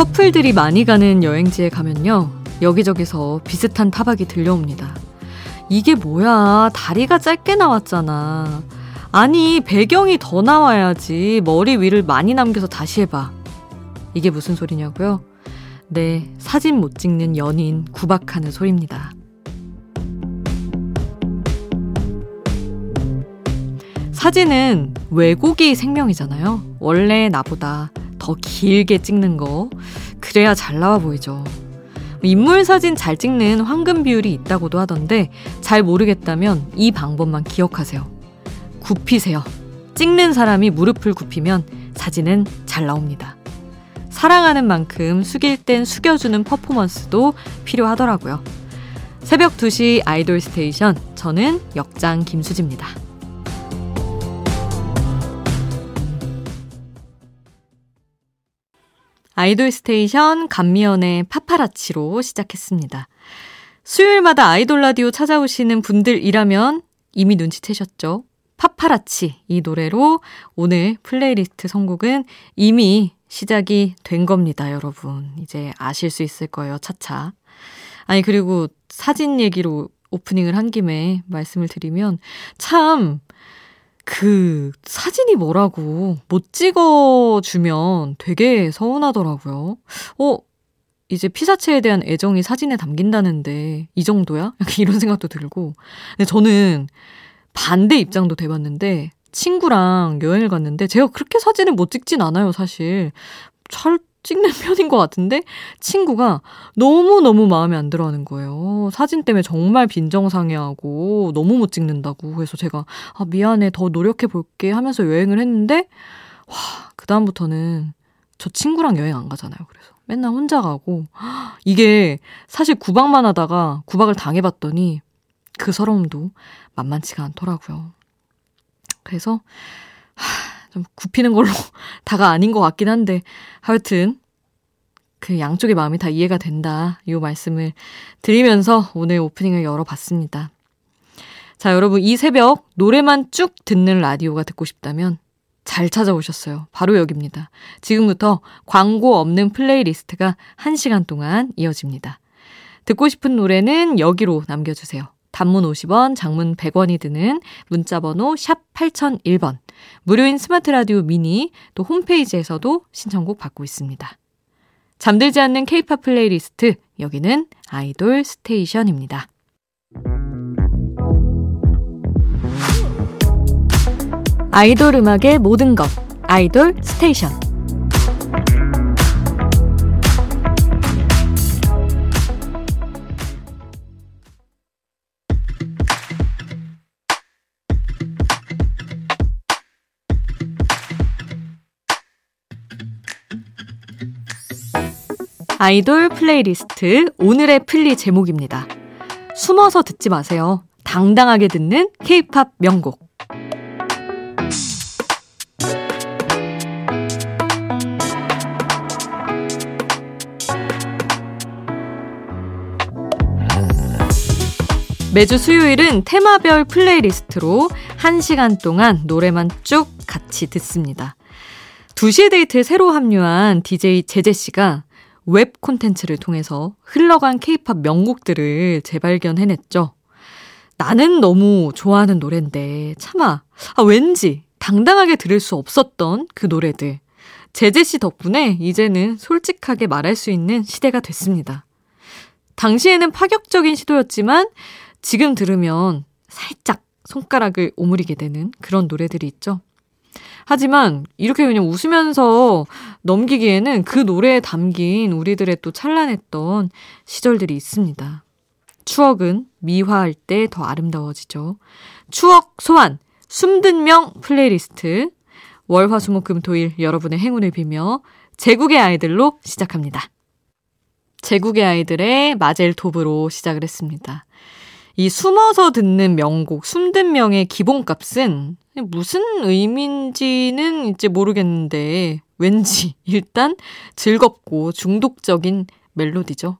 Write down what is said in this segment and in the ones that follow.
커플들이 많이 가는 여행지에 가면요. 여기저기서 비슷한 타박이 들려옵니다. 이게 뭐야. 다리가 짧게 나왔잖아. 아니, 배경이 더 나와야지. 머리 위를 많이 남겨서 다시 해봐. 이게 무슨 소리냐고요? 네, 사진 못 찍는 연인 구박하는 소리입니다. 사진은 왜곡이 생명이잖아요. 원래 나보다 더 길게 찍는 거. 그래야 잘 나와 보이죠. 인물 사진 잘 찍는 황금 비율이 있다고도 하던데 잘 모르겠다면 이 방법만 기억하세요. 굽히세요. 찍는 사람이 무릎을 굽히면 사진은 잘 나옵니다. 사랑하는 만큼 숙일 땐 숙여주는 퍼포먼스도 필요하더라고요. 새벽 2시 아이돌 스테이션. 저는 역장 김수지입니다. 아이돌 스테이션 간미연의 파파라치로 시작했습니다. 수요일마다 아이돌 라디오 찾아오시는 분들이라면 이미 눈치채셨죠? 파파라치 이 노래로 오늘 플레이리스트 선곡은 이미 시작이 된 겁니다, 여러분. 이제 아실 수 있을 거예요, 차차. 아니, 그리고 사진 얘기로 오프닝을 한 김에 말씀을 드리면 참 그 사진이 뭐라고 못 찍어주면 되게 서운하더라고요. 어, 이제 피사체에 대한 애정이 사진에 담긴다는데 이 정도야? 이런 생각도 들고. 근데 저는 반대 입장도 돼봤는데 친구랑 여행을 갔는데 제가 그렇게 사진을 못 찍진 않아요, 사실. 잘 찍는 편인 것 같은데 친구가 너무너무 마음에 안 들어 하는 거예요. 사진 때문에 정말 빈정상해하고 너무 못 찍는다고. 그래서 제가 아, 미안해. 더 노력해 볼게 하면서 여행을 했는데 와, 그다음부터는 저 친구랑 여행 안 가잖아요. 그래서 맨날 혼자 가고 이게 사실 구박만 하다가 구박을 당해 봤더니 그 서러움도 만만치가 않더라고요. 그래서 하, 좀 굽히는 걸로 다가 아닌 것 같긴 한데 하여튼 그 양쪽의 마음이 다 이해가 된다. 이 말씀을 드리면서 오늘 오프닝을 열어봤습니다. 자, 여러분 이 새벽 노래만 쭉 듣는 라디오가 듣고 싶다면 잘 찾아오셨어요. 바로 여기입니다. 지금부터 광고 없는 플레이리스트가 1시간 동안 이어집니다. 듣고 싶은 노래는 여기로 남겨주세요. 단문 50원, 장문 100원이 드는 문자번호 샵 8001번. 무료인 스마트 라디오 미니 또 홈페이지에서도 신청곡 받고 있습니다. 잠들지 않는 케이팝 플레이리스트 여기는 아이돌 스테이션입니다. 아이돌 음악의 모든 것 아이돌 스테이션 아이돌 플레이리스트 오늘의 플리 제목입니다. 숨어서 듣지 마세요. 당당하게 듣는 케이팝 명곡. 매주 수요일은 테마별 플레이리스트로 1시간 동안 노래만 쭉 같이 듣습니다. 2시의 데이트에 새로 합류한 DJ 재재씨가 웹 콘텐츠를 통해서 흘러간 케이팝 명곡들을 재발견해냈죠. 나는 너무 좋아하는 노래인데 차마 아, 왠지 당당하게 들을 수 없었던 그 노래들. 재재 씨 덕분에 이제는 솔직하게 말할 수 있는 시대가 됐습니다. 당시에는 파격적인 시도였지만 지금 들으면 살짝 손가락을 오므리게 되는 그런 노래들이 있죠. 하지만 이렇게 그냥 웃으면서 넘기기에는 그 노래에 담긴 우리들의 또 찬란했던 시절들이 있습니다. 추억은 미화할 때 더 아름다워지죠. 추억 소환, 숨듣명 플레이리스트. 월화수목금토일 여러분의 행운을 비며 제국의 아이들로 시작합니다. 제국의 아이들의 마젤토브로 시작을 했습니다. 이 숨어서 듣는 명곡, 숨듣명의 기본값은 무슨 의미인지는 이제 모르겠는데 왠지 일단 즐겁고 중독적인 멜로디죠.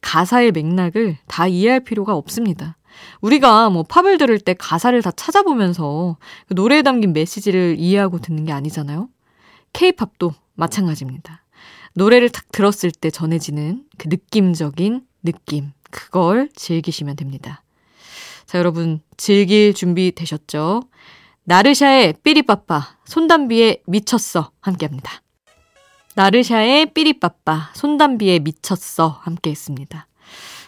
가사의 맥락을 다 이해할 필요가 없습니다. 우리가 뭐 팝을 들을 때 가사를 다 찾아보면서 그 노래에 담긴 메시지를 이해하고 듣는 게 아니잖아요. 케이팝도 마찬가지입니다. 노래를 딱 들었을 때 전해지는 그 느낌적인 느낌. 그걸 즐기시면 됩니다. 자, 여러분, 즐길 준비 되셨죠? 나르샤의 삐리빠빠, 손담비의 미쳤어. 함께 합니다. 나르샤의 삐리빠빠, 손담비의 미쳤어. 함께 했습니다.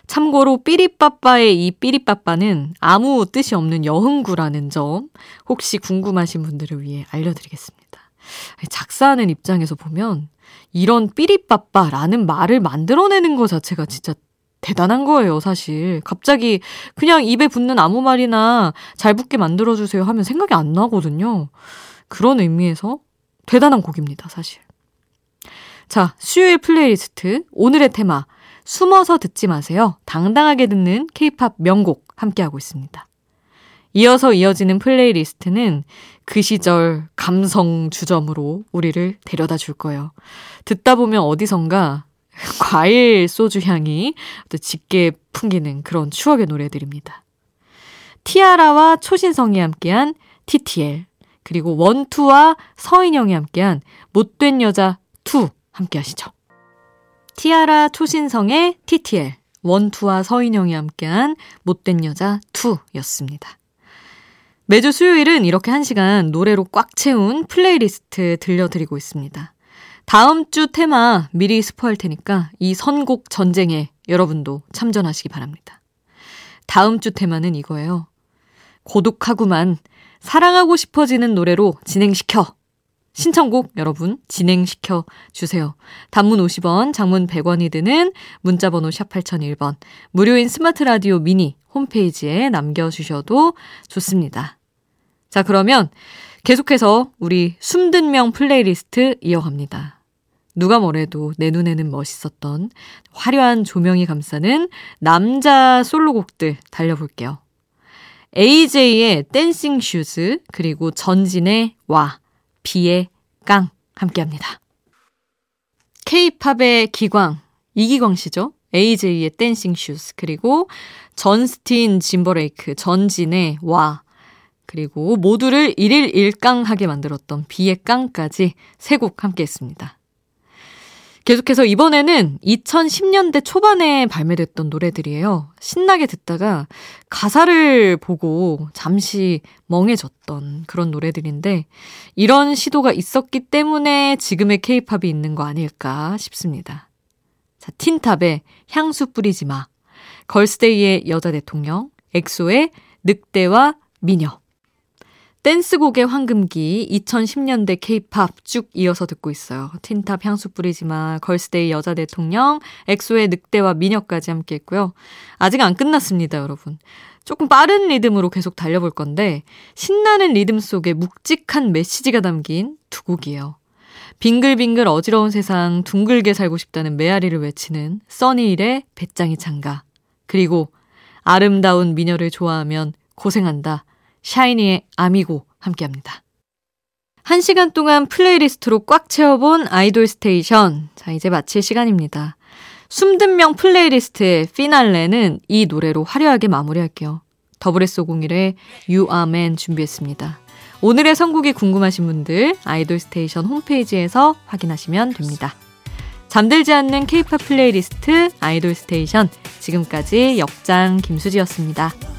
참고로 삐리빠빠의 이 삐리빠빠는 아무 뜻이 없는 여흥구라는 점 혹시 궁금하신 분들을 위해 알려드리겠습니다. 작사하는 입장에서 보면 이런 삐리빠빠라는 말을 만들어내는 것 자체가 진짜 대단한 거예요, 사실. 갑자기 그냥 입에 붙는 아무 말이나 잘 붙게 만들어주세요 하면 생각이 안 나거든요. 그런 의미에서 대단한 곡입니다, 사실. 자, 수요일 플레이리스트. 오늘의 테마. 숨어서 듣지 마세요. 당당하게 듣는 케이팝 명곡 함께하고 있습니다. 이어서 이어지는 플레이리스트는 그 시절 감성 주점으로 우리를 데려다 줄 거예요. 듣다 보면 어디선가 과일 소주 향이 또 짙게 풍기는 그런 추억의 노래들입니다. 티아라와 초신성이 함께한 TTL, 그리고 원투와 서인영이 함께한 못된 여자 2 함께 하시죠. 티아라 초신성의 TTL, 원투와 서인영이 함께한 못된 여자 2였습니다. 매주 수요일은 이렇게 한 시간 노래로 꽉 채운 플레이리스트 들려드리고 있습니다. 다음 주 테마 미리 스포할 테니까 이 선곡 전쟁에 여러분도 참전하시기 바랍니다. 다음 주 테마는 이거예요. 고독하구만 사랑하고 싶어지는 노래로 진행시켜. 신청곡 여러분 진행시켜 주세요. 단문 50원, 장문 100원이 드는 문자번호 샵 8001번, 무료인 스마트 라디오 미니 홈페이지에 남겨주셔도 좋습니다. 자, 그러면 계속해서 우리 숨듣명 플레이리스트 이어갑니다. 누가 뭐래도 내 눈에는 멋있었던 화려한 조명이 감싸는 남자 솔로곡들 달려볼게요. AJ의 Dancing Shoes, 그리고 전진의 와, 비의 깡 함께 합니다. K-팝의 기광, 이기광 씨죠? AJ의 Dancing Shoes, 그리고 전스틴 짐버레이크, 전진의 와, 그리고 모두를 일일 일깡하게 만들었던 비의 깡까지 세 곡 함께 했습니다. 계속해서 이번에는 2010년대 초반에 발매됐던 노래들이에요. 신나게 듣다가 가사를 보고 잠시 멍해졌던 그런 노래들인데 이런 시도가 있었기 때문에 지금의 케이팝이 있는 거 아닐까 싶습니다. 자, 틴탑의 향수 뿌리지 마. 걸스데이의 여자 대통령, 엑소의 늑대와 미녀. 댄스곡의 황금기 2010년대 케이팝 쭉 이어서 듣고 있어요. 틴탑 향수 뿌리지 마, 걸스데이 여자 대통령, 엑소의 늑대와 미녀까지 함께 했고요. 아직 안 끝났습니다, 여러분. 조금 빠른 리듬으로 계속 달려볼 건데 신나는 리듬 속에 묵직한 메시지가 담긴 두 곡이에요. 빙글빙글 어지러운 세상 둥글게 살고 싶다는 메아리를 외치는 써니힐의 베짱이 찬가 그리고 아름다운 미녀를 좋아하면 고생한다. 샤이니의 아미고 함께합니다. 한 시간 동안 플레이리스트로 꽉 채워본 아이돌 스테이션. 자, 이제 마칠 시간입니다. 숨듣명 플레이리스트의 피날레는 이 노래로 화려하게 마무리할게요. 더블S501의 U R Man 준비했습니다. 오늘의 선곡이 궁금하신 분들 아이돌 스테이션 홈페이지에서 확인하시면 됩니다. 잠들지 않는 케이팝 플레이리스트 아이돌 스테이션 지금까지 역장 김수지였습니다.